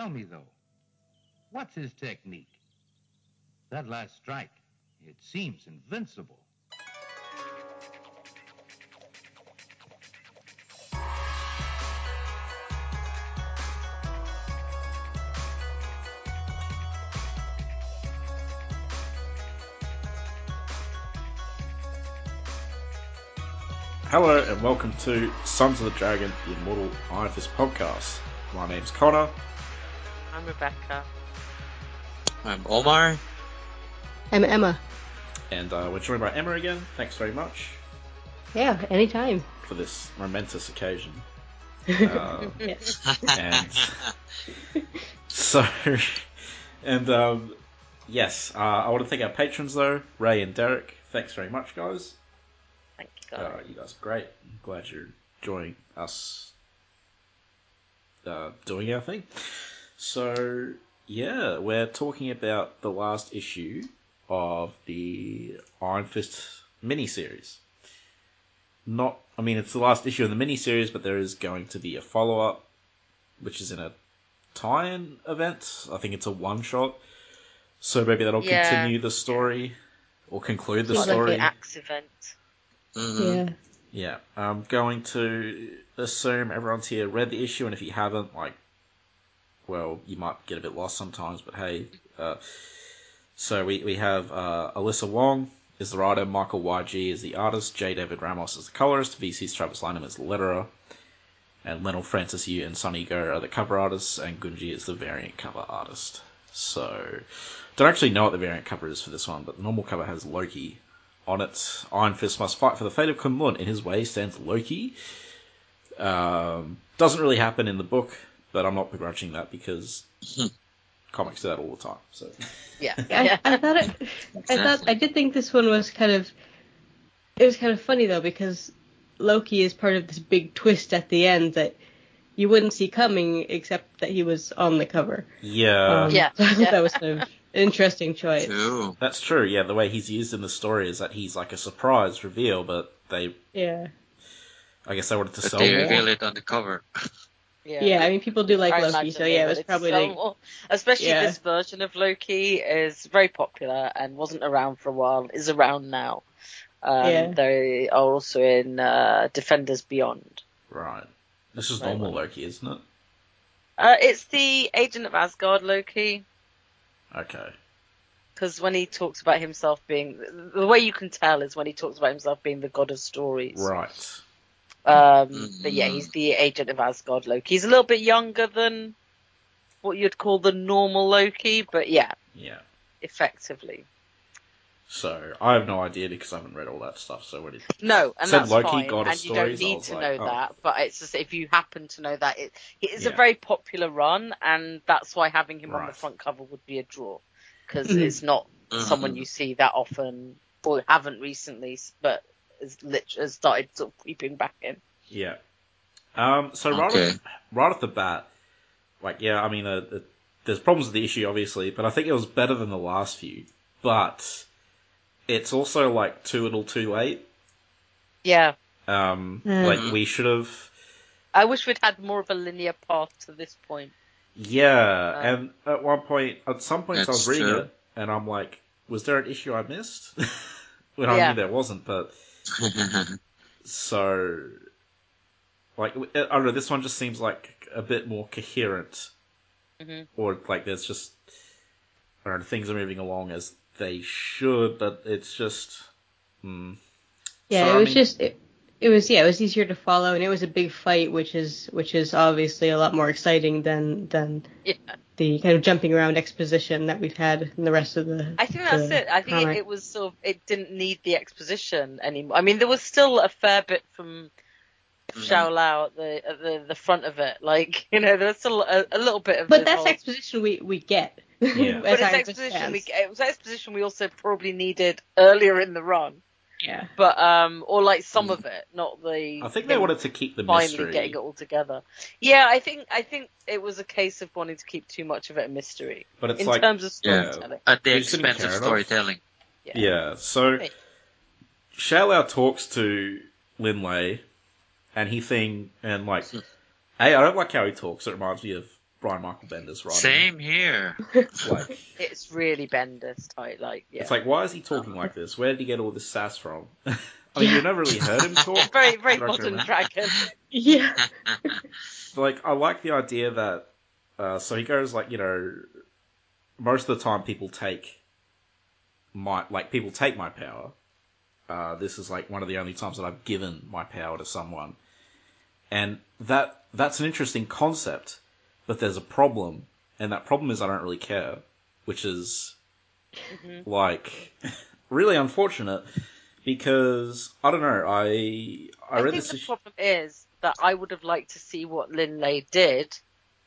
Tell me, though, what's his technique? That last strike, it seems invincible. Hello and welcome to Sons of the Dragon, the Immortal Iron Fist podcast. My name's Connor. I'm Rebecca. I'm Omar. I'm Emma. And uh, we're joined by Emma again. Thanks very much Yeah, anytime. for this momentous occasion. Uh, Yes. and so, and um, yes, uh, I want to thank our patrons though, Ray and Derek. Thanks very much, guys. Thank you, guys. Uh, you guys are great. I'm glad you're enjoying us uh, doing our thing. So, yeah, we're talking about the last issue of the Iron Fist miniseries. Not, I mean, it's the last issue of the miniseries, but there is going to be a follow up, which is in a tie in event. I think it's a one shot. So maybe that'll Yeah. continue the story or conclude the It's like story. an axe event. Mhm. Yeah. Yeah, I'm going to assume everyone's here read the issue, and if you haven't, like, well, you might get a bit lost sometimes, but hey. Uh, so we, we have uh, Alyssa Wong is the writer, Michael YG is the artist, J. David Ramos is the colorist, VC's Travis Lanham is the letterer, and Leinil Francis Yu and Sunny Gho are the cover artists, and Gunji is the variant cover artist. So, don't actually know what the variant cover is for this one, but the normal cover has Loki on it. Iron Fist must fight for the fate of Kunlun. In his way stands Loki. Um, doesn't really happen in the book, but I'm not begrudging that because comics do that all the time. So Yeah. I, I thought it. I thought I did think this one was kind of. It was kind of funny though because Loki is part of this big twist at the end that you wouldn't see coming except that he was on the cover. yeah, Um, Yeah, so yeah. that was kind of an interesting choice. True. that's true. Yeah, the way he's used in the story is that he's like a surprise reveal, but they, Yeah. I guess, they wanted to But sell they more. reveal it on the cover. Yeah. I mean, people do like I Loki, so yeah, it was probably sell like. Especially Yeah. this version of Loki is very popular and wasn't around for a while. Is around now. Um, Yeah. They are also in uh, Defenders Beyond. Right. This is normal well. Loki, isn't it? Uh, it's the Agent of Asgard Loki. Okay. Because when he talks about himself being, the way you can tell is when he talks about himself being the god of stories. Right. Um, But yeah, he's the agent of Asgard Loki. He's a little bit younger than what you'd call the normal Loki, but yeah, Yeah. effectively. So I have no idea because I haven't read all that stuff. So what did No, and Said that's Loki, fine, god and you don't need to like, know oh. that. But it's just if you happen to know that, it it is a very popular run, and that's why having him on the front cover would be a draw because Mhm. it's not Mhm. someone you see that often or haven't recently, but has lit- has started sort of creeping back in. Yeah. Um. So right, Okay. off, right off the bat, like, yeah, I mean, uh, uh, there's problems with the issue, obviously, but I think it was better than the last few. But it's also like too little, too late. Yeah, Um. Mm. Like we should have. I wish we'd had more of a linear path to this point. Yeah. Um, and at one point, at some points, I was reading true. it, and I'm like, was there an issue I missed? when I Yeah. knew there wasn't, but so like I don't know. This one just seems like a bit more coherent, Mhm. or like there's just I don't know things are moving along as they should, but it's just hmm. Yeah, So, it I was mean- just it, it was yeah, it was easier to follow, and it was a big fight, which is which is obviously a lot more exciting than than Yeah. the kind of jumping around exposition that we've had in the rest of the. I think that's it. I think it, it was sort of it didn't need the exposition anymore. I mean, there was still a fair bit from Mhm. Shou-Lao at the at the the front of it. Like you know, there's still a, a little bit of. But the that's whole- exposition we we get. Yeah. But as it's exposition. We, it was exposition we also probably needed earlier in the run, Yeah. but um, or like some of it, not the. I think they wanted to keep the finally mystery. getting it all together. Yeah, I think I think it was a case of wanting to keep too much of it a mystery but it's in like terms of Yeah. At the You just didn't expense of enough. storytelling. Yeah, so Hey. Xiao talks to Lin Lie, and he thing and like, Hmm. hey, I don't like how he talks. It reminds me of Brian Michael Bendis writing. Same here. Like, It's really Bendis type, like yeah. it's like, why is he talking like this? Where did he get all this sass from? I mean, Yeah. you've never really heard him talk. very very Dragon modern Man. dragon. Yeah. like I like the idea that uh, so he goes like you know most of the time people take my like people take my power. Uh, this is like one of the only times that I've given my power to someone, and that that's an interesting concept. But there's a problem, and that problem is I don't really care, which is Mhm. like really unfortunate because I don't know I I, I read think this the issue. problem is that I would have liked to see what Linley did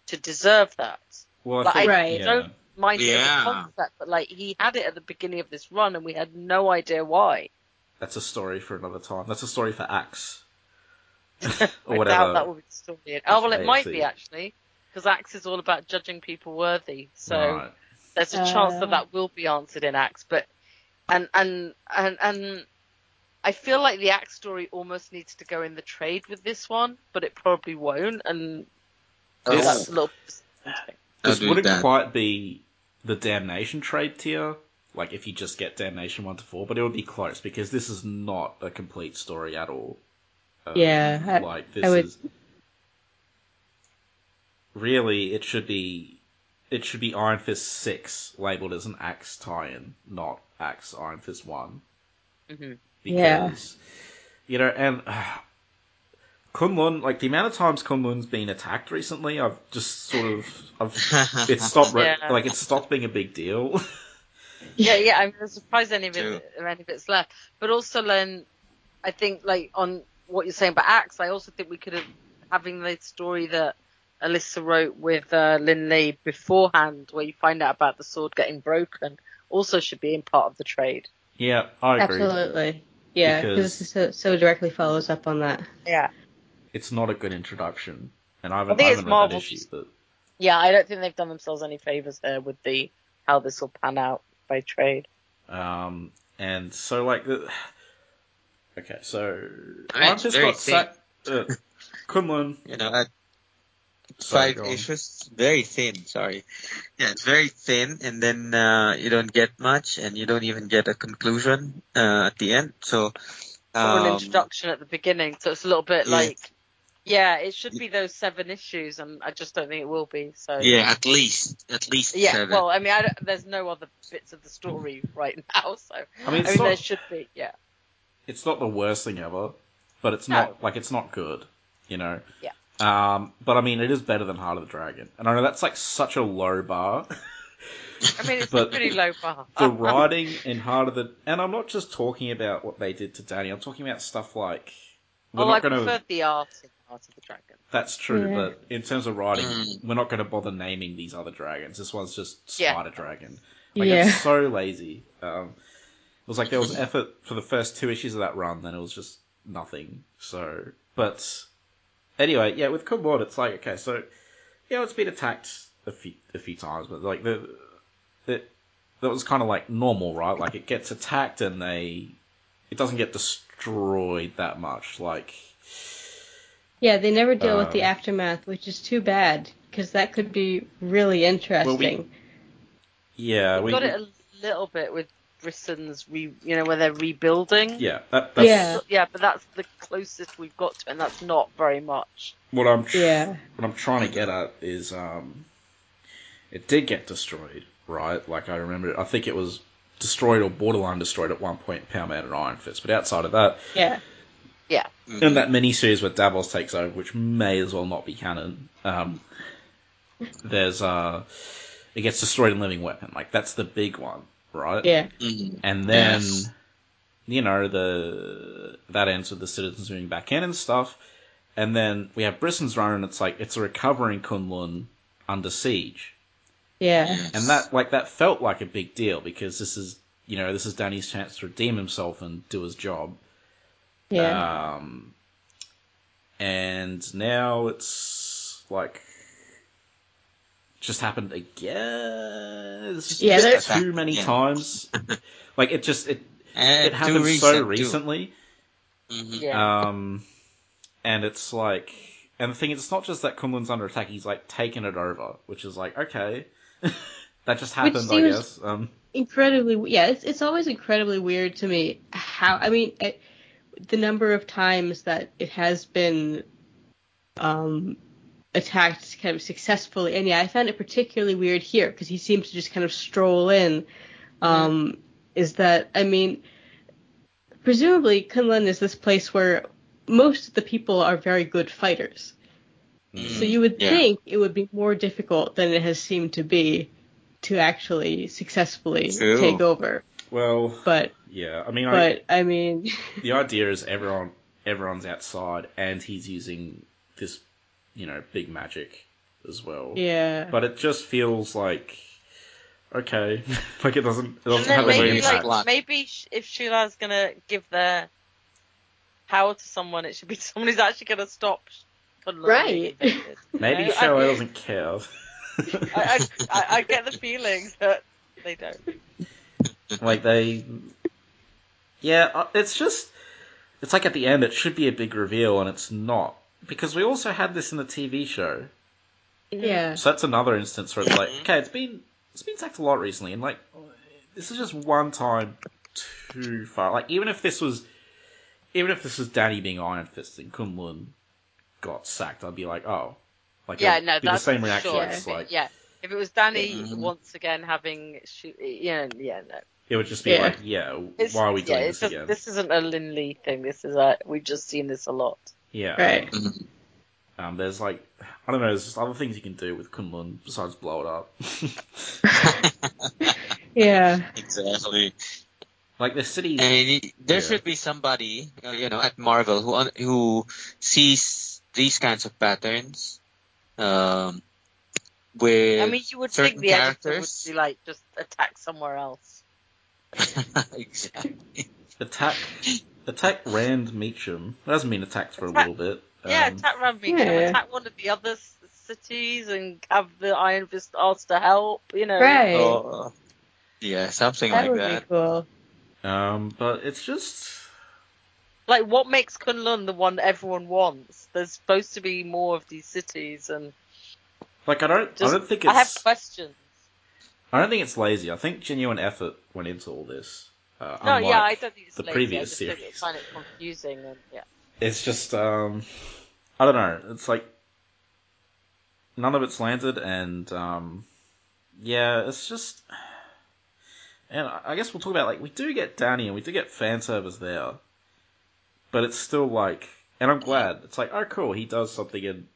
to deserve that. Well, I Like, think, I Right. yeah. don't mind it as a Yeah. concept, but like he had it at the beginning of this run, and we had no idea why. That's a story for another time. That's a story for Axe. or whatever. I whatever. doubt that will be the story. Oh well, it might be actually, because Axe is all about judging people worthy. So Right. there's a chance Uh. that that will be answered in Axe, but and and and and I feel like the Axe story almost needs to go in the trade with this one, but it probably won't, and Oh. that's a little. disappointing. I'll This do wouldn't that. quite be the Damnation trade tier, like if you just get Damnation 1 to 4, but it would be close because this is not a complete story at all. Um, Yeah, I- like this I would- is really it should be it should be Iron Fist 6 labeled as an Axe tie-in, not Axe Iron Fist 1. Mhm. Yeah. you know, and uh, Kunlun, like the amount of times Kunlun's been attacked recently, I've just sort of, I've, it's stopped, re- Yeah. like it's stopped being a big deal. yeah, yeah. I'm surprised any of True. it, any of it's left. But also, then I think like on what you're saying about Axe, I also think we could have having the story that Alyssa wrote with uh, Linley beforehand, where you find out about the sword getting broken, also should be in part of the trade. yeah, I agree. Absolutely. Yeah, Because- because this so, so directly follows up on that. Yeah, It's not a good introduction, and I I haven't, think I it's haven't read that issue, but yeah. I don't think they've done themselves any favors there with the how this will pan out by trade. um, and so like the, okay, so I mean, Iron it's Fist got sacked. Uh, Kunlun, You know, at Sorry, five go on. issues, very thin. Sorry. Yeah, it's very thin, and then uh, you don't get much, and you don't even get a conclusion uh, at the end. So, or an um, introduction at the beginning, so it's a little bit yeah. like, yeah, it should be those seven issues, and I just don't think it will be. So yeah, at least, at least Yeah, seven. well, I mean, I don't, there's no other bits of the story right now, so I mean, I mean, not, there should be, yeah. it's not the worst thing ever, but it's No. not like it's not good, you know. Yeah. Um, but I mean, it is better than Heart of the Dragon, and I know that's like such a low bar. I mean, it's But a pretty low bar. the writing in Heart of the, and I'm not just talking about what they did to Danny. I'm talking about stuff like we're oh, I not going to. preferred the art in Art of the Dragon. That's true, Yeah. but in terms of writing, Mm. we're not going to bother naming these other dragons. This one's just Yeah. Spider Dragon. Like yeah. it's so lazy. Um, it was like there was effort for the first two issues of that run, then it was just nothing. So, but anyway, yeah, with Kunlun, it's like okay, so yeah, it's been attacked a few a few times, but like the it that was kind of like normal, right? Like it gets attacked and they it doesn't get destroyed that much. Like Yeah, they never deal with the Um, aftermath, which is too bad because that could be really interesting. yeah, we we, got it a little bit with Brisson's, re, you know, where they're rebuilding. yeah, that, that's Yeah. Yeah, but that's the closest we've got to, and that's not very much. what I'm tr- yeah. what I'm trying to get at is um, it did get destroyed, right? Like I remember, it. I think it was destroyed or borderline destroyed at one point, in Power Man and Iron Fist. But outside of that, Yeah. Yeah. And that miniseries where Davos takes over, which may as well not be canon. Um, there's uh, it gets destroyed in Living Weapon, like that's the big one, right? Yeah. Mhm. And then, Yes. you know, the that ends with the citizens moving back in and stuff. And then we have Brisson's run, and it's like it's a recovering Kunlun under siege, Yeah. Yes. and that like that felt like a big deal because this is you know this is Danny's chance to redeem himself and do his job. Yeah. Um, and now it's like just happened again. It's just Yeah, just there- too many Yeah. times. like it just it And it happened so recent, too. recently. Mhm. Yeah. Um, and it's like, and the thing is, it's not just that Kunlun's under attack; he's like taken it over, which is like okay, that just happened, I seems- guess. Um, incredibly yeah it's, it's always incredibly weird to me how i mean it, the number of times that it has been um attacked kind of successfully and yeah i found it particularly weird here because he seems to just kind of stroll in um is that i mean presumably kunlun is this place where most of the people are very good fighters so you would Yeah. think it would be more difficult than it has seemed to be to actually successfully True. take over. well, But yeah, I mean, I, but I mean, the idea is everyone everyone's outside, and he's using this, you know, big magic as well. yeah. But it just feels like okay, like it doesn't it doesn't have maybe movie like- impact. like maybe sh- if Shou-Lao's gonna give their power to someone, it should be someone who's actually gonna stop Kunlun Right. being invaded. Maybe You know, Showa doesn't care. I, I, I, I get the feeling that they don't. like they, yeah, uh, it's just it's like at the end it should be a big reveal and it's not because we also had this in the TV show. yeah. So that's another instance where it's like, okay, it's been it's been sacked a lot recently, and like this is just one time too far. Like even if this was even if this was Danny being Iron Fist and Kunlun got sacked, I'd be like, oh, like Yeah, it'd no, be the same reaction. Sure. It's like yeah, if it was Danny Mhm. once again having, shoot, yeah, yeah, no. it would just be Yeah. like, yeah, It's, why are we doing yeah, this it's just- again? This isn't a Lin Lee thing. This is a we've just seen this a lot. Yeah, Right. Um, there's like I don't know, there's just other things you can do with Kunlun besides blow it up. Yeah. exactly. like the city. And there Yeah. should be somebody, uh, you know, at Marvel who who sees these kinds of patterns. Um, with I mean, you would think the editor would be like just attack somewhere else. exactly. Attack, attack Rand Meachum. That hasn't been attacked for a little bit. Yeah, Um, attack Rambeach, yeah. attack one of the other s- cities and have the Iron Fist ask to help. You know, Right. Oh, yeah, something that like would that. be cool. Um, but it's just like what makes Kunlun the one everyone wants? There's supposed to be more of these cities, and like I don't, just I don't think I have questions. I don't think it's lazy. I think genuine effort went into all this. Uh, No, yeah, I don't think it's the lazy. previous I just think series. Find it confusing, and yeah. It's just, um, I don't know. It's like none of it's landed, and um, yeah, it's just. And I I guess we'll talk about like we do get Danny and we do get fan service there, but it's still like, and I'm glad. It's like, oh, cool, he does something, and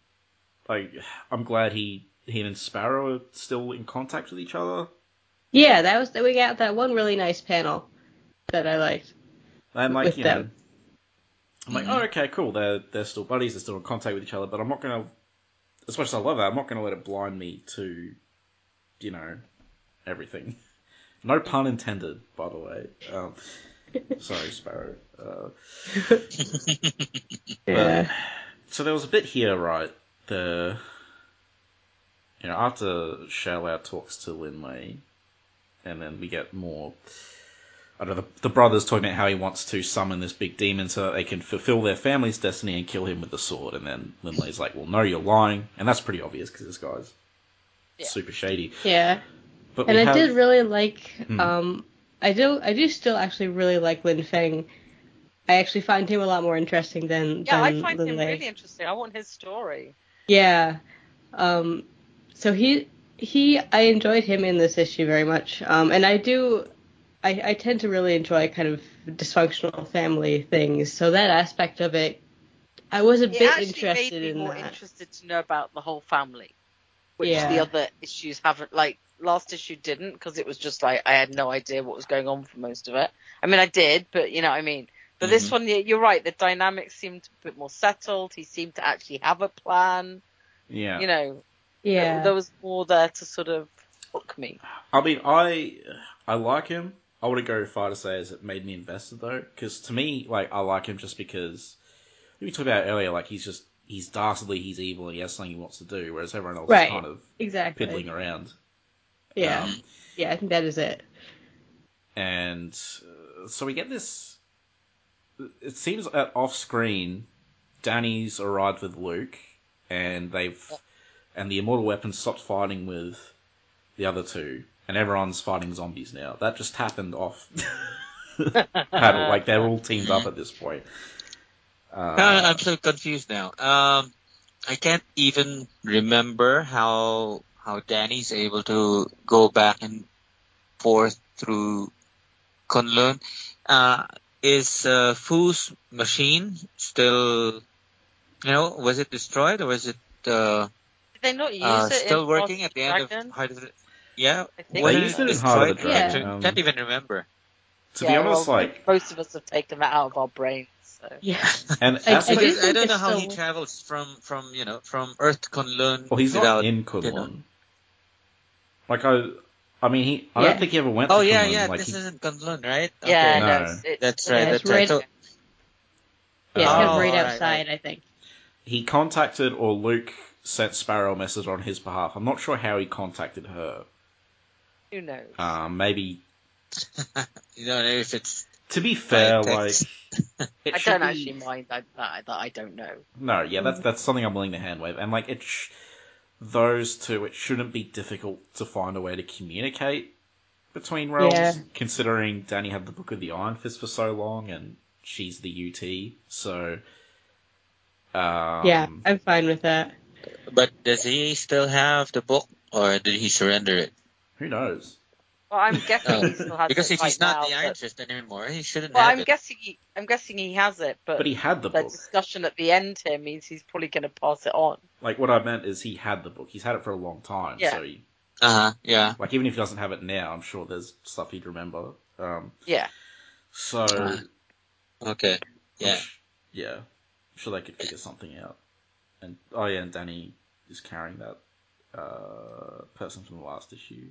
like I'm glad he he and Sparrow are still in contact with each other. Yeah, that was we got that one really nice panel that I liked. And like With you know, them. I'm like, oh, okay, cool. They're they're still buddies. They're still in contact with each other. But I'm not gonna, as much as I love that, I'm not gonna let it blind me to, you know, everything. No pun intended, by the way. Um, sorry, Sparrow. Uh, Yeah. so there was a bit here, right? The, you know, after Shao talks to Lin Lie, and then we get more. I don't know. The, the brothers talking about how he wants to summon this big demon so that they can fulfill their family's destiny and kill him with the sword. And then Linley's like, "Well, no, you're lying," and that's pretty obvious because this guy's Yeah. super shady. Yeah. But And I have, did really like Hmm. um I do I do still actually really like Lin Feng. I actually find him a lot more interesting than Yeah, I than find Lin him Lei. really interesting. I want his story. Yeah. Um, so he he I enjoyed him in this issue very much. Um, and I do I, I tend to really enjoy kind of dysfunctional family things. So that aspect of it I was a It bit actually made interested me in more that. interested to know about the whole family, which Yeah. the other issues haven't. Like last issue didn't because it was just like I had no idea what was going on for most of it. I mean, I did, but you know what I mean. But this Mhm. one, you're right. The dynamics seemed a bit more settled. He seemed to actually have a plan. yeah. You know, Yeah. there, there was more there to sort of hook me. I mean, I I like him. I wouldn't go far to say as it made me invested though, because to me, like, I like him just because we talked about earlier. Like, he's just he's dastardly, he's evil, and he has something he wants to do, whereas everyone else Right. is kind of exactly. piddling around. Yeah. Um, yeah, I think that is it. and uh, so we get this. It seems that off screen, Danny's arrived with Luke, and they've and the immortal weapon stopped fighting with the other two, and everyone's fighting zombies now. That just happened off paddle. Like they're all teamed up at this point. Uh, I'm so confused now. Um, I can't even remember how how Danny's able to go back and forth through Kunlun. Uh, is uh, Fu's machine still, you know, was it destroyed or was it uh, Did they not use uh, it still working at the end of Heart of the... Yeah, I think when They so. used it in? Heart of the Dragon, Can't- um, can't even remember. to yeah, be honest, well, like, most of us have taken that out of our brains. So. Yeah. and I- as I for- do I don't know how he travels from from you know from Earth to Kunlun well, he's without not in you Kunlun. know. Like I, I mean, he. I Yeah. don't think he ever went. Oh to yeah, Kunlun. yeah. Like this he, isn't Kunlun, right? Yeah, No. no, it's, it's, That's right. it's That's right. right- So, Yeah, it's kind of Oh, right right, outside, right. I think. he contacted or Luke sent Sparrow a message on his behalf. I'm not sure how he contacted her. Who knows? Um, maybe you don't know if it's to be fair, By like it I don't be- actually mind that, that, that I don't know. No, yeah, that's that's something I'm willing to hand wave, and like it, sh- those two, it shouldn't be difficult to find a way to communicate between realms, Yeah. considering Danny had the Book of the Iron Fist for so long, and she's the Yu-Ti, so. Um, yeah, I'm fine with that. But does he still have the book, or did he surrender it? Who knows? Well, I'm guessing he still has because it if he's not now, the Iron but- anymore, he shouldn't have. Well, have I'm it. guessing he, I'm guessing he has it, but, But he had the the book. discussion at the end here means he's probably going to pass it on. Like what I meant is he had the book. He's had it for a long time, Yeah. so he Uh huh. Yeah. like even if he doesn't have it now, I'm sure there's stuff he'd remember. Um, Yeah. so Uh, Okay. I'm Yeah. sh- yeah, I'm sure they could figure something out. And oh yeah, and Danny is carrying that uh, person from the last issue.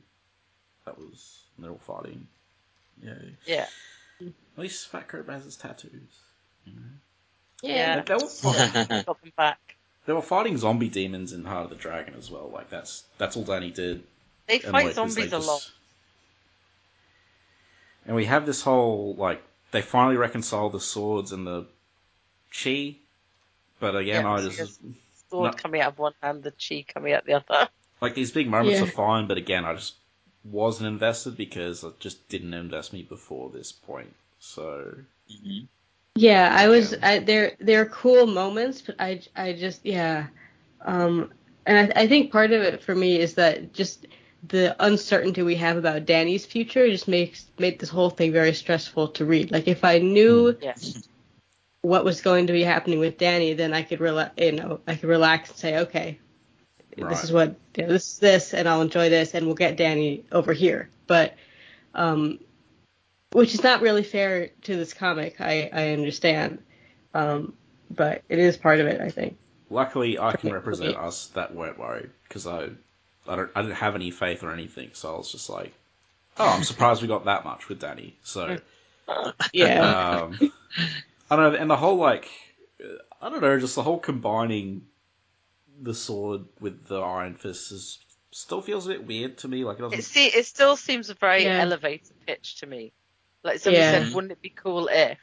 That was and they're all fighting. Yeah, Yeah. at least Fat Cobra has his tattoos. You know? Yeah. They, they were fighting, Got them back. they were fighting zombie demons in Heart of the Dragon as well. Like that's that's all Danny did. They And, fight like, 'cause they zombies a lot. And we have this whole like they finally reconcile the swords and the chi, but again, Yeah, I just there's Sword No. coming out of one hand, the chi coming out the other. like these big moments Yeah. are fine, but again, I just wasn't invested because it just didn't invest me before this point. So Mhm. Yeah, I was. Yeah. I, they're they're cool moments, but I I just yeah, um, and I, I think part of it for me is that just the uncertainty we have about Danny's future just makes made this whole thing very stressful to read. Like if I knew Yeah. what was going to be happening with Danny, then I could relax. You know, I could relax and say, okay, Right. this is what you know, this is this, and I'll enjoy this, and we'll get Danny over here. But um, which is not really fair to this comic. I I understand, um, but it is part of it. I think. luckily, I can represent okay. us that weren't worried because I I don't I didn't have any faith or anything, so I was just like, oh, I'm surprised we got that much with Danny. So. Yeah. Um, I don't know, and the whole like, I don't know, just the whole combining the sword with the iron fist is still feels a bit weird to me. Like it doesn't. It see, it still seems a very Yeah. elevated pitch to me. Like somebody Yeah. said, wouldn't it be cool if?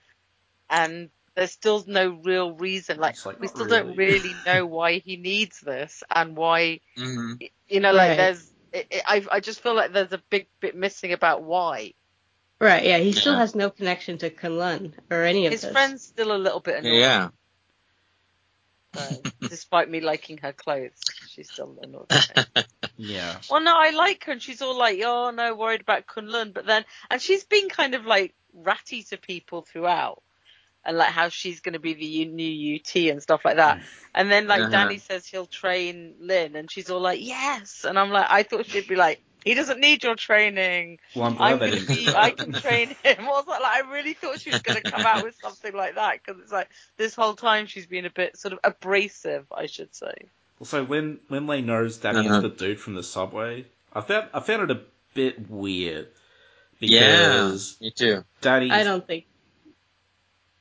And there's still no real reason. Like, like, we not still don't really. really know why he needs this and why Mhm. you know, like Right. there's. It, it, I I just feel like there's a big bit missing about why. right. Yeah. He still has no connection to Kunlun or any of His this. friend's still a little bit annoying. Yeah. So, despite me liking her clothes, she's still annoying. me. Yeah. Well, no, I like her, and she's all like, "Oh no, worried about Kunlun," but then, and she's been kind of like ratty to people throughout, and like how she's going to be the new Yu-Ti and stuff like that. And then like Uh-huh. Danny says he'll train Lynn, and she's all like, "Yes," and I'm like, I thought she'd be like, "He doesn't need your training. Well, I'm glad I'm they going to didn't. be, I can train him." I was like, I really thought she was going to come out with something like that because it's like this whole time she's been a bit sort of abrasive, I should say. Also, when when Lay knows Danny Uh-huh. is the dude from the subway, I found I found it a bit weird Yeah. because Me too. Danny. I don't think.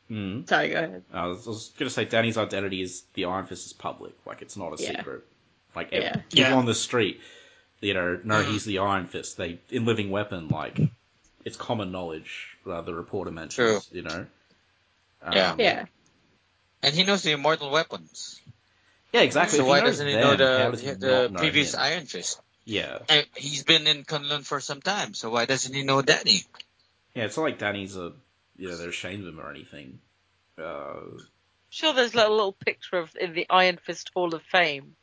Hmm. Sorry. Go ahead. I was, was gonna say Danny's identity is the Iron Fist is public, like it's not a Yeah. secret. Like Yeah. people Yeah. on the street, you know, no, he's the Iron Fist. They in Living Weapon, like it's common knowledge. Uh, the reporter mentions, you know. Um, Yeah. Yeah. And he knows the immortal weapons. Yeah, exactly. So If why knows doesn't he them, know the he the know previous him? Iron Fist? Yeah, And he's been in Kunlun for some time, so why doesn't he know Danny? yeah. It's not like Danny's a you know they're ashamed of him or anything. Uh, Sure, there's a little, little picture of in the Iron Fist Hall of Fame.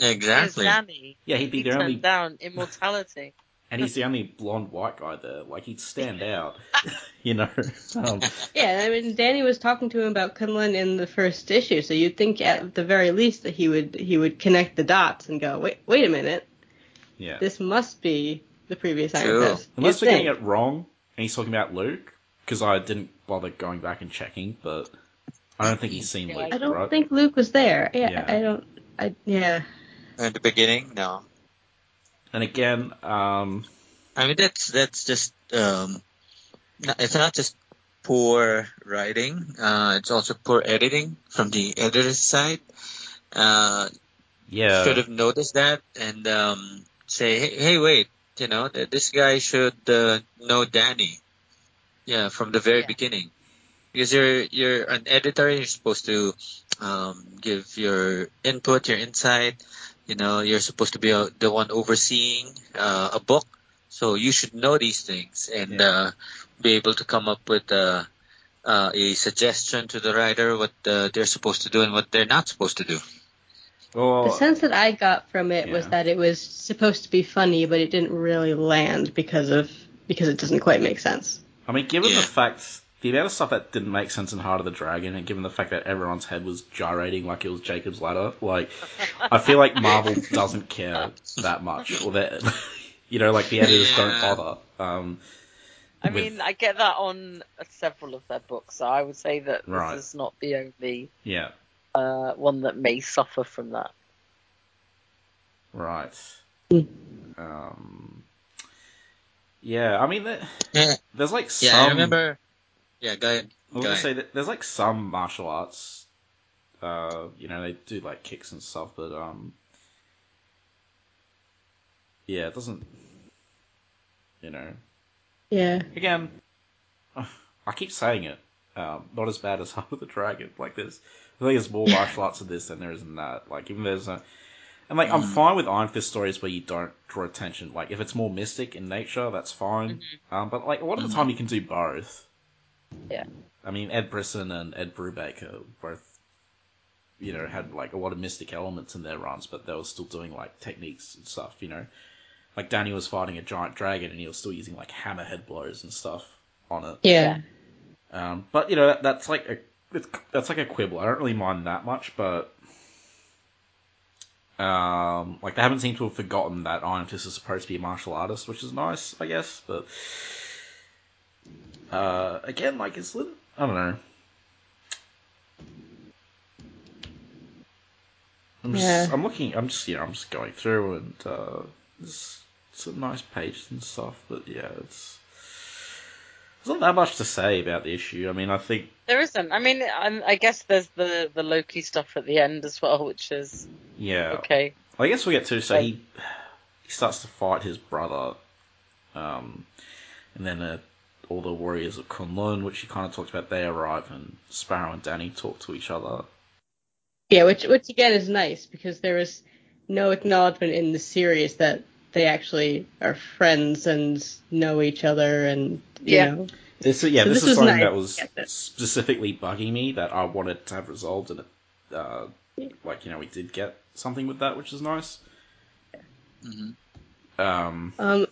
Exactly. Here's yeah, he'd be He the only, down immortality. and he's the only blonde white guy there. Like he'd stand out, you know. Um, Yeah, I mean, Danny was talking to him about Kunlun in the first issue, so you'd think at the very least that he would he would connect the dots and go, wait, wait a minute, yeah. this must be the previous Iron True. Fist. Unless You'd we're getting it wrong, and he's talking about Luke, because I didn't bother going back and checking, but I don't think he's seen Yeah, Luke, I don't right? think Luke was there. Yeah, Yeah. I don't. I yeah. In the beginning, no. And again, um, I mean that's that's just um, it's not just poor writing. Uh, it's also poor editing from the editor's side. Uh, yeah, should have noticed that and um, say, hey, hey, wait, you know, this guy should uh, know Danny. Yeah, from the very Yeah. beginning, because you're you're an editor. You're supposed to um, give your input, your insight. You know, you're supposed to be a, the one overseeing uh, a book, so you should know these things and Yeah. uh, be able to come up with uh, uh, a suggestion to the writer what uh, they're supposed to do and what they're not supposed to do. well, The sense that I got from it was that it was supposed to be funny, but it didn't really land because of because it doesn't quite make sense. I mean, given Yeah. the fact, the amount of stuff that didn't make sense in Heart of the Dragon, and given the fact that everyone's head was gyrating like it was Jacob's ladder, like, I feel like Marvel doesn't care that much, or that, you know, like the editors don't bother. Um, I with- mean, I get that on uh, several of their books, so I would say that this Right. is not the only yeah, uh, one that may suffer from that. right. Mm. Um, yeah, I mean, there's like some. yeah. I remember. Yeah, go ahead. I was gonna say that there's like some martial arts. Uh, you know, they do like kicks and stuff, but um, yeah, it doesn't. You know, Yeah. again, I keep saying it. Um, not as bad as Heart of the Dragon. Like there's, I think there's more martial arts in this than there is in that. Like even there's a, and like I'm Mhm. fine with Iron Fist stories where you don't draw attention. Like if it's more mystic in nature, that's fine. Um, but like a lot of the Mhm. time you can do both. Yeah. I mean, Ed Brisson and Ed Brubaker both, you know, had like a lot of mystic elements in their runs, but they were still doing like techniques and stuff. You know, like Danny was fighting a giant dragon and he was still using like hammerhead blows and stuff on it. Yeah. Um, but you know, that, that's like a it's, that's like a quibble. I don't really mind that much, but um, like they haven't seemed to have forgotten that Iron Fist is supposed to be a martial artist, which is nice, I guess. But uh, again, like it's lit- I don't know. I'm just, Yeah. I'm looking. I'm just, you know, I'm just going through and uh, it's some nice pages and stuff. But yeah, it's there's not that much to say about the issue. I mean, I think There isn't. I mean, I, I guess there's the the Loki stuff at the end as well, which is yeah. okay. I guess we get to so he he starts to fight his brother, um, and then uh, all the warriors of Kunlun, which he kind of talked about, they arrive and Sparrow and Danny talk to each other. Yeah, which which again is nice because there is no acknowledgement in the series that they actually are friends and know each other and you Yeah. know This yeah, So this, this is something nice. that was specifically bugging me that I wanted to have resolved, and it, uh, like you know we did get something with that, which is nice. hmm Um, Um,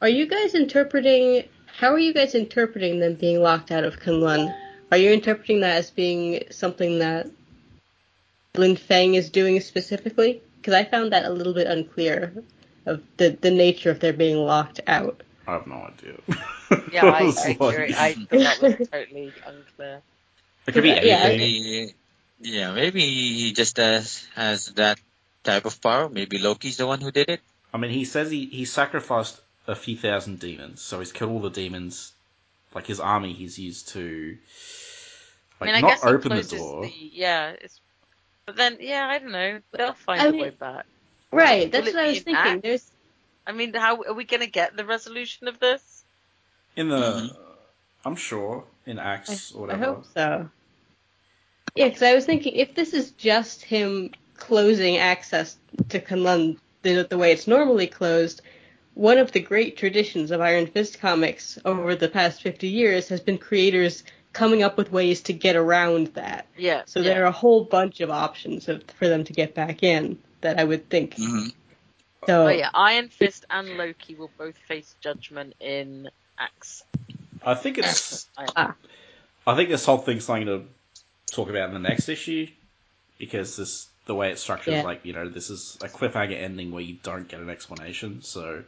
are you guys interpreting? How are you guys interpreting them being locked out of Kunlun? Are you interpreting that as being something that Lin Feng is doing specifically? Because I found that a little bit unclear of the the nature of their being locked out. I have no idea. Yeah, I, was I like- agree. I thought that was totally unclear. It could be Yeah, I- anything. Maybe, yeah, maybe he just has has that type of power. Maybe Loki's the one who did it. I mean, he says he, he sacrificed a few thousand demons, so he's killed all the demons. Like his army, he's used to like I mean, I not guess open the door. the- yeah, it's, but then yeah, I don't know. They'll find I a mean- way back. Right, that's Will it what I was thinking. act? There's I mean, how are we going to get the resolution of this? In the, Mhm. I'm sure in I, Axe or I hope so. Yeah, because I was thinking if this is just him closing access to Kunlun the, the way it's normally closed, one of the great traditions of Iron Fist comics over the past 50 years has been creators coming up with ways to get around that. Yeah. So yeah. there are a whole bunch of options of, for them to get back in that I would think. hmm So Oh yeah, Iron Fist and Loki will both face judgment in Axe. I think it's. I- Ah. I think this whole thing's something to talk about in the next issue because this the way it's structured Yeah. is like you know this is a cliffhanger ending where you don't get an explanation. So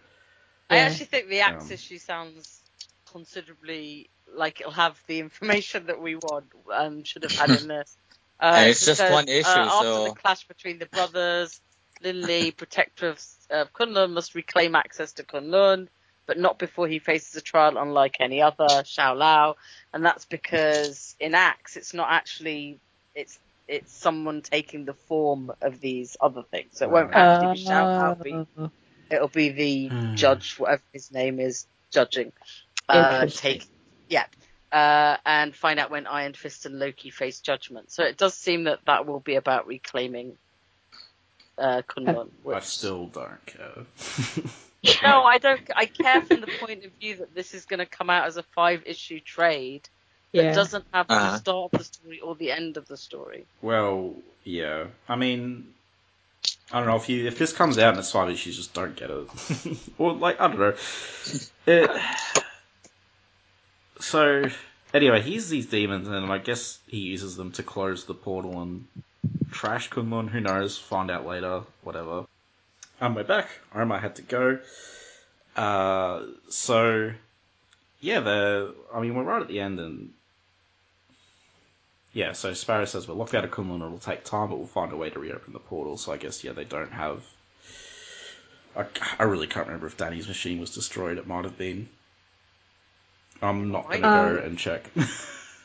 I actually think the Axe Um, issue sounds considerably like it'll have the information that we want and should have had in this. Uh, And it's just because, one issue, uh, after so- the clash between the brothers, Lin Li, protector of uh, Kunlun, must reclaim access to Kunlun, but not before he faces a trial unlike any other, Shou-Lao. And that's because in Axe, it's not actually, it's it's someone taking the form of these other things. So it won't actually be Shou-Lao, be Uh, it'll be the Hmm. judge, whatever his name is, judging. Uh, take, yeah, uh, and find out when Iron Fist and Loki face judgment. So it does seem that that will be about reclaiming uh, Kunlun. I still don't care. no, I don't. I care from the point of view that this is going to come out as a five-issue trade that yeah. doesn't have the Uh-huh. start of the story or the end of the story. well, yeah. I mean, I don't know if you if this comes out and it's five issues, just don't get it. or like I don't know. It, so anyway, he's these demons, and I guess he uses them to close the portal and trash Kunlun. Who knows? Find out later. Whatever. Um, we're back. Omar had to go. Uh, so yeah, the I mean we're right at the end, and yeah. So Sparrow says we're locked out of Kunlun. It'll take time, but we'll find a way to reopen the portal. So I guess yeah, they don't have. I, I really can't remember if Danny's machine was destroyed. It might have been. I'm not gonna Um, go and check.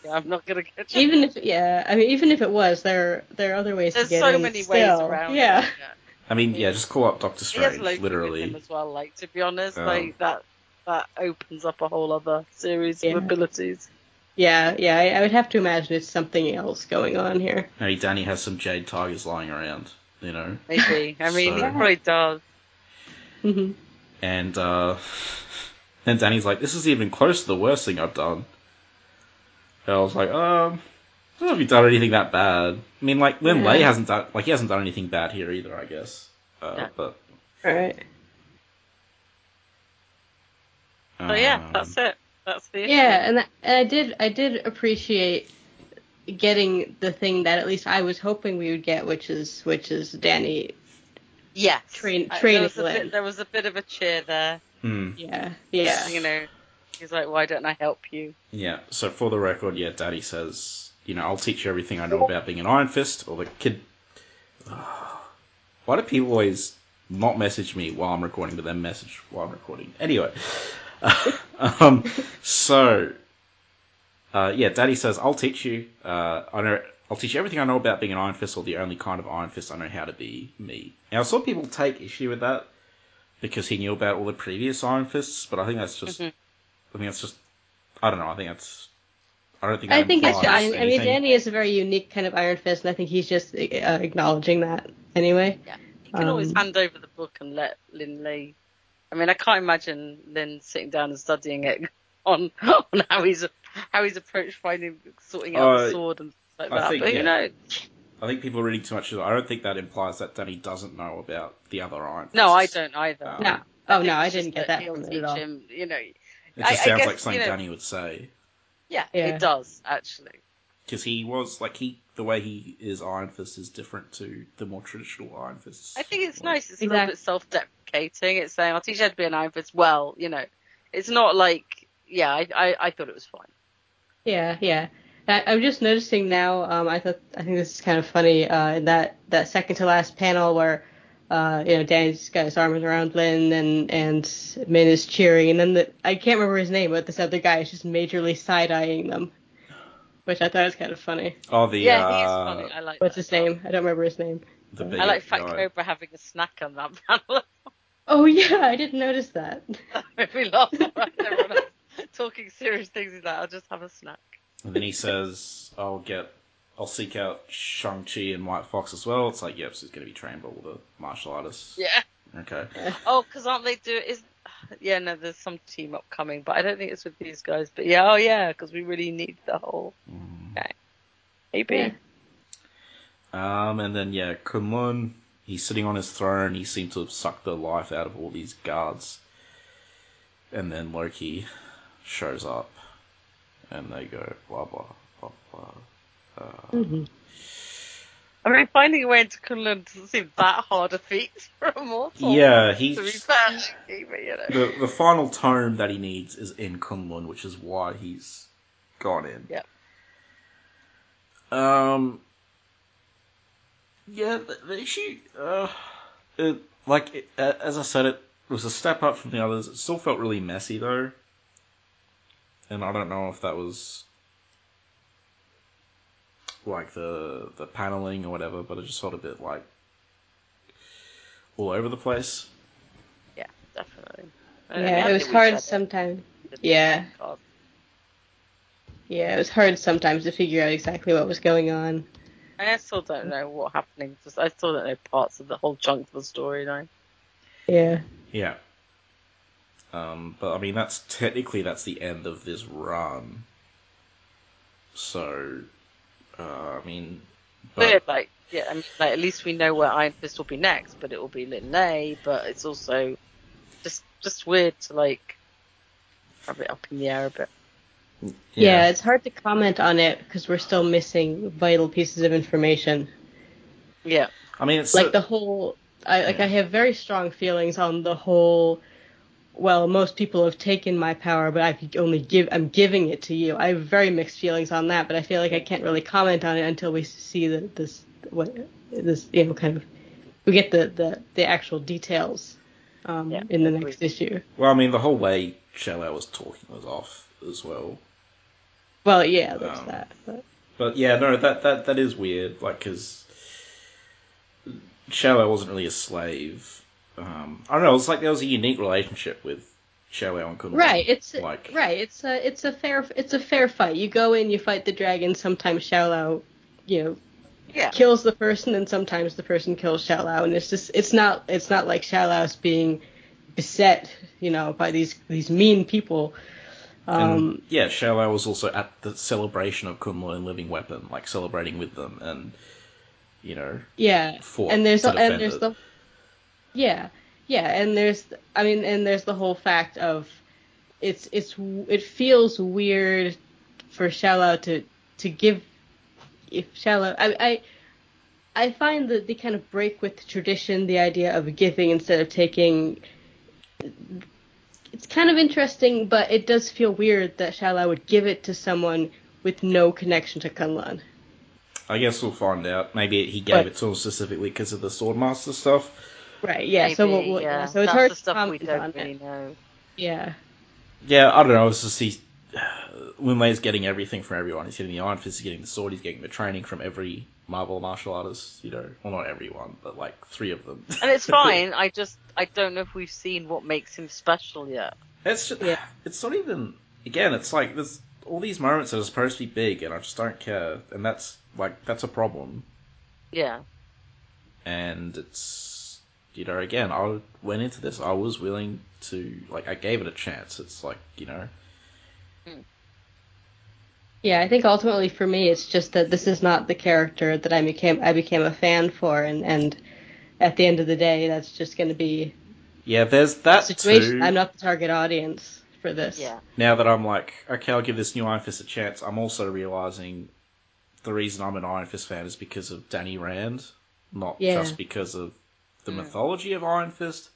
Yeah, I'm not going to get you. Even if yeah, I mean even if it was, there there are other ways There's to get so in many still. ways around. Yeah. it, yeah. I mean, yeah, just call up Doctor He has Strange, Loki with him literally. as well. Like to be honest, Um, like that that opens up a whole other series Yeah. of abilities. Yeah, yeah, I, I would have to imagine it's something else going on here. Maybe Danny has some jade tigers lying around, you know. Maybe. I mean, he probably does. hmm And uh then Danny's like, "This is even close to the worst thing I've done." And I was like, "Um, I don't know if you've done anything that bad. I mean, like Lin Lie hasn't done like he hasn't done anything bad here either, I guess. Uh, Yeah. But All right. So yeah, um, that's it. That's the issue. Yeah, and, that, and I did I did appreciate getting the thing that at least I was hoping we would get, which is which is Danny. Yes. Train- I- training there was, a bit, there was a bit of a cheer there. hmm. Yeah, yeah. You know, he's like, why don't I help you? Yeah, so for the record, yeah, Danny says, you know, I'll teach you everything I know about being an Iron Fist, or the kid. Why do people always not message me while I'm recording, but then message while I'm recording? Anyway, um, so, uh, yeah, Danny says, I'll teach you, uh, I know, I'll teach you everything I know about being an Iron Fist, or the only kind of Iron Fist I know how to be, me. Now, I saw people take issue with that, because he knew about all the previous Iron Fists, but I think that's just, Mhm. I think that's just I don't know. I think that's. I don't think. That I think it's. I, I mean, anything. Danny is a very unique kind of Iron Fist, and I think he's just uh, acknowledging that anyway. Yeah, You can always Um, hand over the book and let Lin Lee. I mean, I can't imagine Lin sitting down and studying it on on how he's how he's approached finding sorting out Uh, the sword and stuff like I that. think, but yeah. you know, I think people are reading too much. into it. I don't think that implies that Danny doesn't know about the other Iron. no, I don't either. Um, No. Oh think no, I didn't get that from it at all. him. You know, It just I sounds guess, like something you know- Danny would say yeah, Yeah. it does actually. because he was like he the way he is Iron Fist is different to the more traditional Iron Fist. I think it's Like, nice. It's a little bit self-deprecating. It's saying, "I'll teach you how to be an Iron Fist." Well, you know, it's not like, yeah, I, I, I thought it was fine. Yeah, yeah. I, I'm just noticing now. Um, I thought I think this is kind of funny. Uh, in that that second to last panel where, uh, you know, Danny's got his arms around Lynn and and Min is cheering, and then the I can't remember his name, but this other guy is just majorly side eyeing them, which I thought was kind of funny. Oh, the yeah, uh, he is funny. I like. What's that. his name? I don't remember his name. The I big I like Fat guy. Cobra having a snack on that panel. Oh yeah, I didn't notice that. that made me laugh. Everyone else talking serious things. He's like, "I'll just have a snack." And then he says, "I'll get I'll seek out Shang Chi and White Fox as well. It's like, yep, he's going to be trained by all the martial artists. Yeah. Okay. Oh, because aren't they do is? Yeah, no, there's some team up coming, but I don't think it's with these guys. But yeah, oh yeah, because we really need the whole. Mm. Okay. Maybe. Yeah. Um, and then yeah, Kunlun, he's sitting on his throne. He seemed to have sucked the life out of all these guards. And then Loki shows up, and they go blah blah blah blah. Uh, Mhm. I mean, finding a way into Kunlun doesn't seem that hard a feat for a mortal. Yeah, To be he's fair, but you know. the the final tome that he needs is in Kunlun, which is why he's gone in. Yeah. Um. Yeah, the, the issue, uh, it, like it, uh, as I said, it was a step up from the others. It still felt really messy though, and I don't know if that was like the the paneling or whatever, but it just felt a bit like all over the place. Yeah, definitely. I Yeah, it was hard sometimes. Yeah. podcast. Yeah, it was hard sometimes to figure out exactly what was going on. I still don't know what happening. Just I still don't know parts of the whole chunk of the storyline. Yeah. Yeah. Um, but I mean, that's technically that's the end of this run. So, uh, I mean, Weird, but, like yeah, I mean, like at least we know where Iron Fist will be next, but it will be Lin Lie. But it's also just just weird to like have it up in the air a bit. Yeah, it's hard to comment on it because we're still missing vital pieces of information. Yeah, I mean, it's like a- the whole I like Yeah. I have very strong feelings on the whole well, most people have taken my power, but I could only give I'm giving it to you. I have very mixed feelings on that, but I feel like I can't really comment on it until we see the this what this you know kind of we get the the, the actual details um, Yeah, in the agreed. next issue. well, I mean, the whole way Shelley was talking was off as well. Well, yeah, there's Um, that. But But yeah, no, that that that is weird. Like, because Shelley wasn't really a slave. Um, I don't know. It's like there was a unique relationship with Shelley and Kunlun. Right, it's like right. It's a it's a fair it's a fair fight. You go in, you fight the dragon. Sometimes Xiao you know, yeah, kills the person, and sometimes the person kills Xiao and it's just it's not it's not like Xiao being beset, you know, by these these mean people. And, Um, yeah, Shelley was also at the celebration of Kunlun and Living Weapon, like celebrating with them, and you know, yeah, fought and there's to and there's it. the yeah yeah and there's I mean and there's the whole fact of it's it's it feels weird for Xiao to to give if Xiao I I I find that they kind of break with tradition the idea of giving instead of taking it's kind of interesting but it does feel weird that Xiao would give it to someone with no connection to Kunlun. I guess we'll find out. Maybe he gave But- it to him specifically because of the Swordmaster stuff. Right, yeah, so maybe, we'll, we'll- yeah. yeah, so it's That's hard the to stuff we don't really it. know. Yeah. Yeah, I don't know. It's just he. Lin Lie's getting everything from everyone. He's getting the Iron Fist, he's getting the sword, he's getting the training from every Marvel martial artist. You know, well, not everyone, but like three of them. And it's fine. I just I don't know if we've seen what makes him special yet. It's just, Yeah. it's not even. Again, it's like there's all these moments that are supposed to be big, and I just don't care, and that's like that's a problem. Yeah, And it's you know, again, I went into this, I was willing to like, I gave it a chance. It's like you know, Yeah, I think ultimately for me it's just that this is not the character that I became I became a fan for and and at the end of the day that's just going to be yeah, there's a that situation. too. I'm not the target audience for this. yeah, now that I'm like, okay, I'll give this new Iron Fist a chance, I'm also realizing the reason I'm an Iron Fist fan is because of Danny Rand, not Yeah. just because of the Mm. mythology of Iron Fist,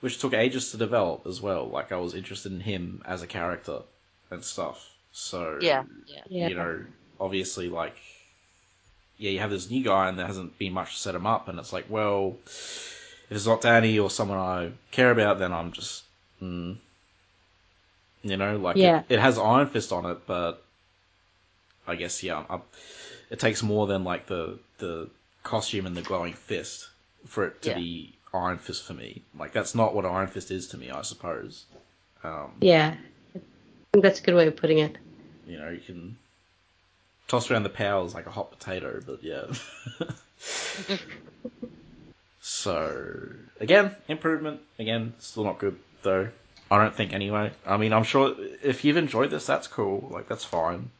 which took ages to develop as well. Like I was interested in him as a character and stuff. So yeah, yeah. Yeah. you know, obviously like yeah, you have this new guy and there hasn't been much to set him up and it's like, well, if it's not Danny or someone I care about, then I'm just mm, you know, like Yeah. it, it has Iron Fist on it, but I guess yeah, i it takes more than like the the costume and the glowing fist for it to Yeah. be Iron Fist for me. Like that's not what Iron Fist is to me, I suppose. Um, Yeah. I think that's a good way of putting it. you know, you can toss around the powers like a hot potato, but yeah. so again, improvement. Again, still not good though. I don't think anyway. I mean, I'm sure if you've enjoyed this, that's cool. Like that's fine.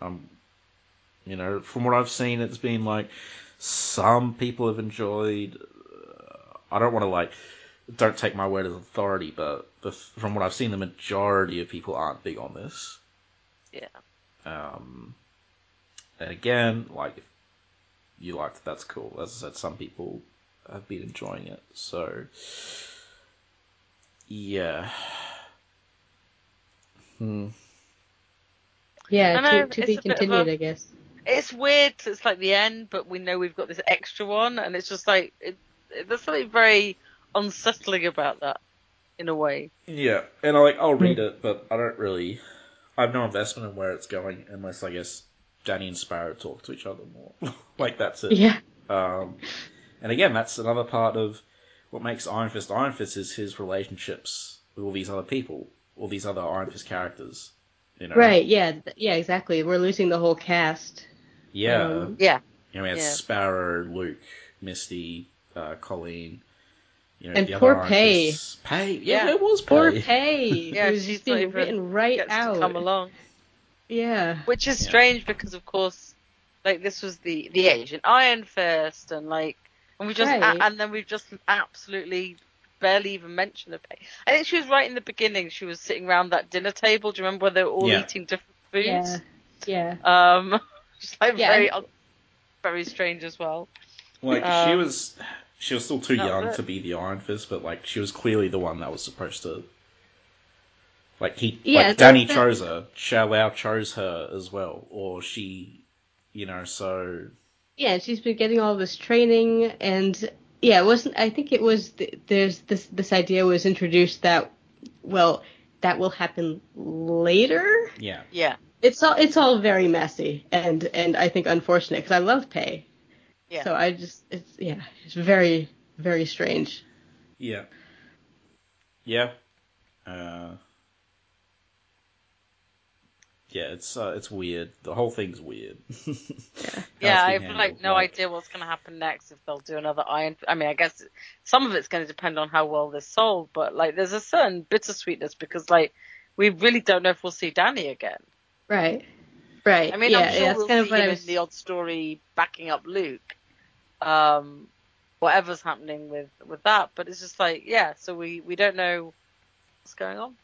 Um, you know, from what I've seen, it's been like some people have enjoyed. Uh, I don't want to like, don't take my word as authority, but the, from what I've seen, the majority of people aren't big on this. Yeah. Um, and again, like if you liked it, that's cool. As I said, some people have been enjoying it, so yeah. Hmm. Yeah, to, to be a bit of continued, a- I guess. It's weird. it's like the end, but we know we've got this extra one, and it's just like it, it, there's something very unsettling about that, in a way. Yeah, and I like I'll read it, but I don't really. I have no investment in where it's going unless I guess Danny and Sparrow talk to each other more. like that's it. Yeah. Um, and again, that's another part of what makes Iron Fist Iron Fist is his relationships with all these other people, all these other Iron Fist characters. You know, Right. Yeah. Yeah. Exactly. We're losing the whole cast. Yeah, Um, Yeah, you know, we had yeah. Sparrow, Luke, Misty, uh, Colleen. You know, And the poor other Iron Pei. Fists. Pei, yeah, Yeah. it was Poor Pei. Pei. Yeah, who's she's just being written right gets out. to come along, Yeah. which is Yeah. strange because, of course, like this was the the Asian Iron Fist, and like, and we just Right. and then we've just absolutely barely even mention the Pei. I think she was right in the beginning. She was sitting around that dinner table. Do you remember where they were all Yeah. eating different foods? Yeah. Yeah. Um, just like Yeah, very, and- very strange as well. Like she Um, was, she was still too young it. to be the Iron Fist, but like she was clearly the one that was supposed to. Like he, Yeah, like Danny that's- chose her, Shou-Lao chose her as well, or she, you know, so Yeah, she's been getting all this training, and yeah, it wasn't. I think it was. th- There's this this idea was introduced that, well, that will happen later. yeah, Yeah, It's all it's all very messy and and I think unfortunate because I love Pei. yeah. So I just it's yeah it's very very strange. yeah, yeah, uh, yeah. It's uh, it's weird. The whole thing's weird. Yeah, How I it's have been like handled, no idea what's going to happen next if they'll do another Iron. I mean, I guess some of it's going to depend on how well this sold, but like there's a certain bittersweetness because like we really don't know if we'll see Danny again. Right. Right. I mean, yeah, I'm sure yeah, we'll kind of see what him was. in the odd story backing up Luke. Um, whatever's happening with with that, but it's just like yeah, so we we don't know what's going on.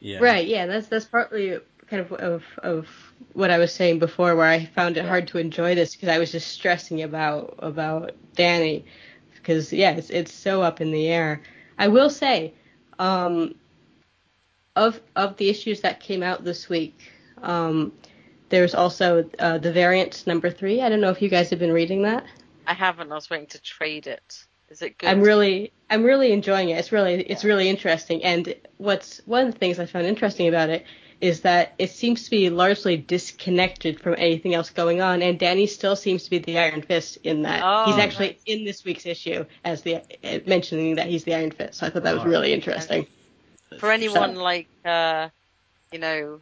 yeah, Right. Yeah. That's that's partly kind of of of what I was saying before, where I found it hard to enjoy this because I was just stressing about about Danny, because yeah, it's it's so up in the air. I will say, um, of of the issues that came out this week, um, there's also uh, the variant number three. I don't know if you guys have been reading that. I haven't. I was waiting to trade it. Is it good? I'm really I'm really enjoying it. It's really it's Yeah. really interesting. And what's one of the things I found interesting about it is that it seems to be largely disconnected from anything else going on. And Danny still seems to be the Iron Fist in that Oh, he's actually nice. in this week's issue as the uh, mentioning that he's the Iron Fist. So I thought that was really interesting. for anyone like uh, you know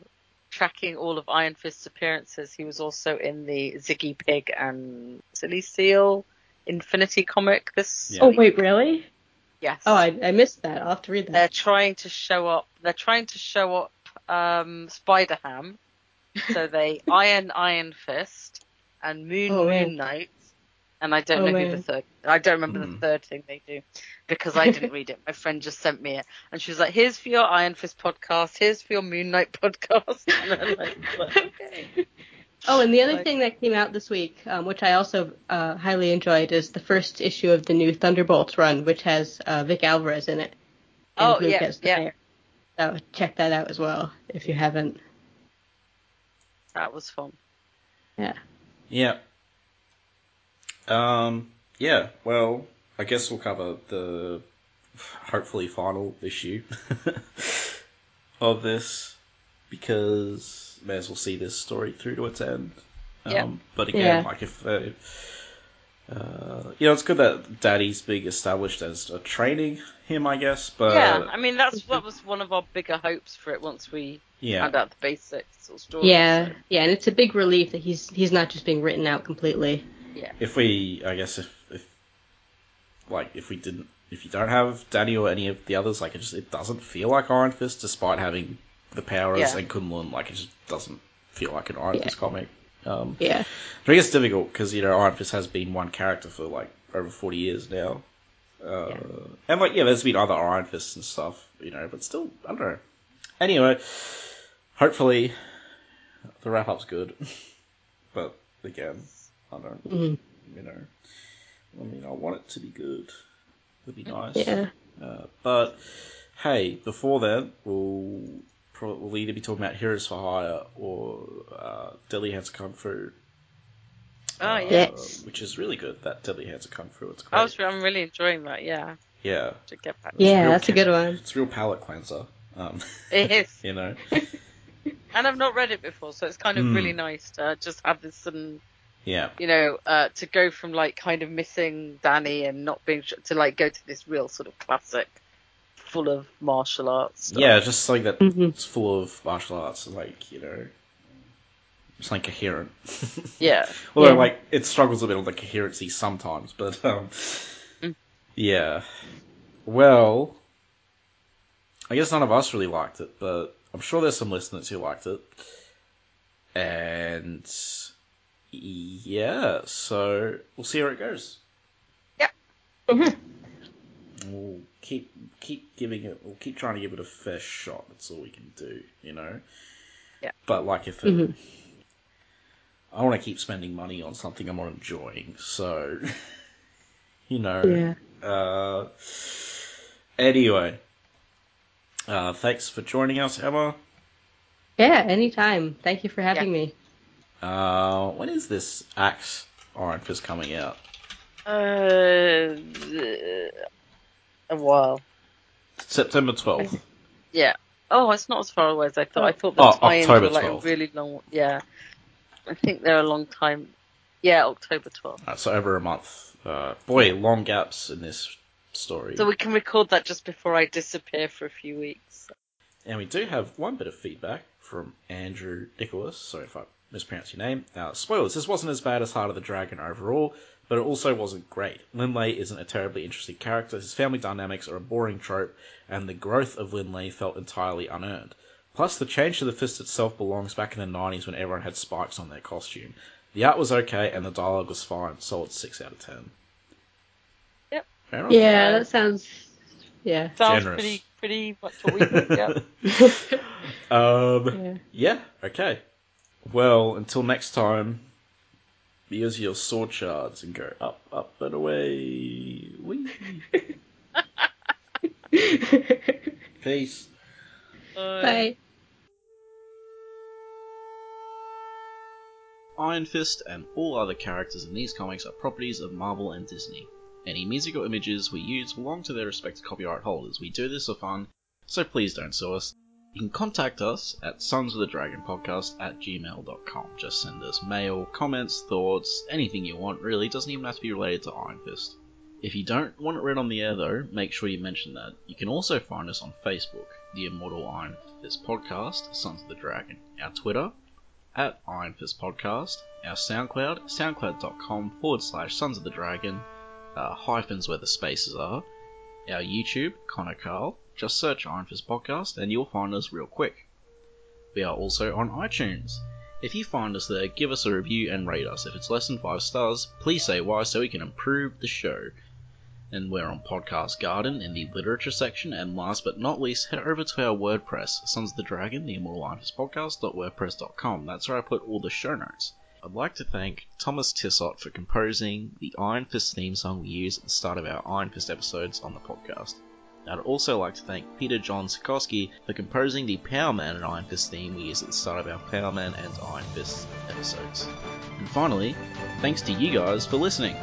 tracking all of Iron Fist's appearances, he was also in the Ziggy Pig and Silly Seal Infinity comic. This Yeah. Oh wait, really? yes. Oh, I, I missed that. I'll have to read that. they're trying to show up. They're trying to show up um, Spider Ham. So they Iron Iron Fist and Moon Oh. Moon Knight. And I don't Oh, know who the man. third. I don't remember Hmm. the third thing they do because I didn't read it. My friend just sent me it, and she was like, "Here's for your Iron Fist podcast. Here's for your Moon Knight podcast." And I'm like, "Well, okay. Oh, and the other Like- thing that came out this week, um, which I also uh, highly enjoyed, is the first issue of the new Thunderbolts run, which has uh, Vic Alvarez in it. And Oh, Luke yeah, as the yeah. mayor. So check that out as well if you haven't. That was fun. Yeah. Yeah. Um. Yeah. Well, I guess we'll cover the hopefully final issue of this because may as well see this story through to its end. Um, Yeah. But again, Yeah. like if uh, Uh, you know, it's good that Danny's being established as a training him, I guess. But yeah, I mean that's that was one of our bigger hopes for it once we yeah, found out the basics sort of story. Yeah, so, yeah, and it's a big relief that he's he's not just being written out completely. yeah. if we, I guess, if, if like if we didn't, if you don't have Daddy or any of the others, like it just it doesn't feel like Iron Fist, despite having the powers Yeah. and Kunlun, like it just doesn't feel like an Iron Yeah. Fist comic. Um, Yeah, I think it's difficult because you know Iron Fist has been one character for like over forty years now, uh, and like yeah, there's been other Iron Fists and stuff, you know, but still, I don't know. Anyway, hopefully the wrap up's good, but again, I don't, Mhm. you know, I mean, I want it to be good. It would be nice. yeah, Uh, but hey, before that, we'll pro- we'll either be talking about Heroes for Hire or uh, Deadly Hands of Kung Fu. Oh uh. Yes. which is really good. That Deadly Hands of Kung Fu. It's great. I was I'm really enjoying that. Yeah, yeah, to get back. yeah. real That's a good one. it's a real palate cleanser. Um, It is, you know, and I've not read it before, so it's kind of Hmm. really nice to just have this sudden yeah, you know, uh, to go from like kind of missing Danny and not being sh- to like go to this real sort of classic, full of martial arts. Stuff. yeah, just like that. Mhm. It's full of martial arts, like you know, it's like coherent. yeah, Although, Yeah. like, it struggles a bit on the coherency sometimes, but, um, Mm. yeah. Well, I guess none of us really liked it, but I'm sure there's some listeners who liked it. And, yeah, so we'll see where it goes. Mhm. We'll keep, keep giving it, we'll keep trying to give it a fair shot. That's all we can do, you know? Yeah. But, like, if it, Mhm. I want to keep spending money on something I'm not enjoying, so you know. Yeah. Uh, anyway, uh, thanks for joining us, Emma. Yeah, anytime. Thank you for having me. Uh, when is this Axe Iron Fist coming out? uh, a while. September twelfth. Yeah. Oh, it's not as far away as I thought. I thought the Oh, tie-ins October were like 12th. a really long. Yeah, I think they're a long time. Yeah, October 12th. Uh, so over a month. Uh, boy, long gaps in this story. So we can record that just before I disappear for a few weeks. And we do have one bit of feedback from Andrew Nicholas. Sorry if I mispronounced your name. Uh, spoilers, this wasn't as bad as Heart of the Dragon overall, but it also wasn't great. Lin Lie isn't a terribly interesting character, his family dynamics are a boring trope, and the growth of Lin Lie felt entirely unearned. Plus, the change to the fist itself belongs back in the 90s when everyone had spikes on their costume. The art was okay, and the dialogue was fine, solid 6 out of 10. Yep. Fair. Yeah, that sounds. Yeah. Sounds Generous. pretty pretty much what we think. Yeah. um, yeah. Yeah, okay. Well, until next time, use your sword shards and go up, up, and away. Whee. Peace. Uh, Bye. Iron Fist and all other characters in these comics are properties of Marvel and Disney. Any music or images we use belong to their respective copyright holders. We do this for fun, so please don't sue us. You can contact us at sons of the dragon podcast at gmail.com. Just send us mail, comments, thoughts, anything you want, really. Doesn't even have to be related to Iron Fist. If you don't want it read on the air though, make sure you mention that. You can also find us on Facebook, the Immortal Iron Fist Podcast, Sons of the Dragon. Our Twitter, at Iron Fist Podcast, our SoundCloud, soundcloud.com forward slash Sons of the Dragon, uh, hyphens where the spaces are, our YouTube, Connor Carl, just search Iron Fist Podcast and you'll find us real quick. We are also on iTunes. If you find us there, give us a review and rate us. If it's less than 5 stars, please say why so we can improve the show. And we're on Podcast Garden in the literature section, and last but not least, head over to our WordPress, Sons of the Dragon, the Immortal Iron Fist Podcast.wordpress.com. That's where I put all the show notes. I'd like to thank Thomas Tissot for composing the Iron Fist theme song we use at the start of our Iron Fist episodes on the podcast. I'd also like to thank Peter John Sikorsky for composing the Power Man and Iron Fist theme we use at the start of our Power Man and Iron Fist episodes. And finally, thanks to you guys for listening.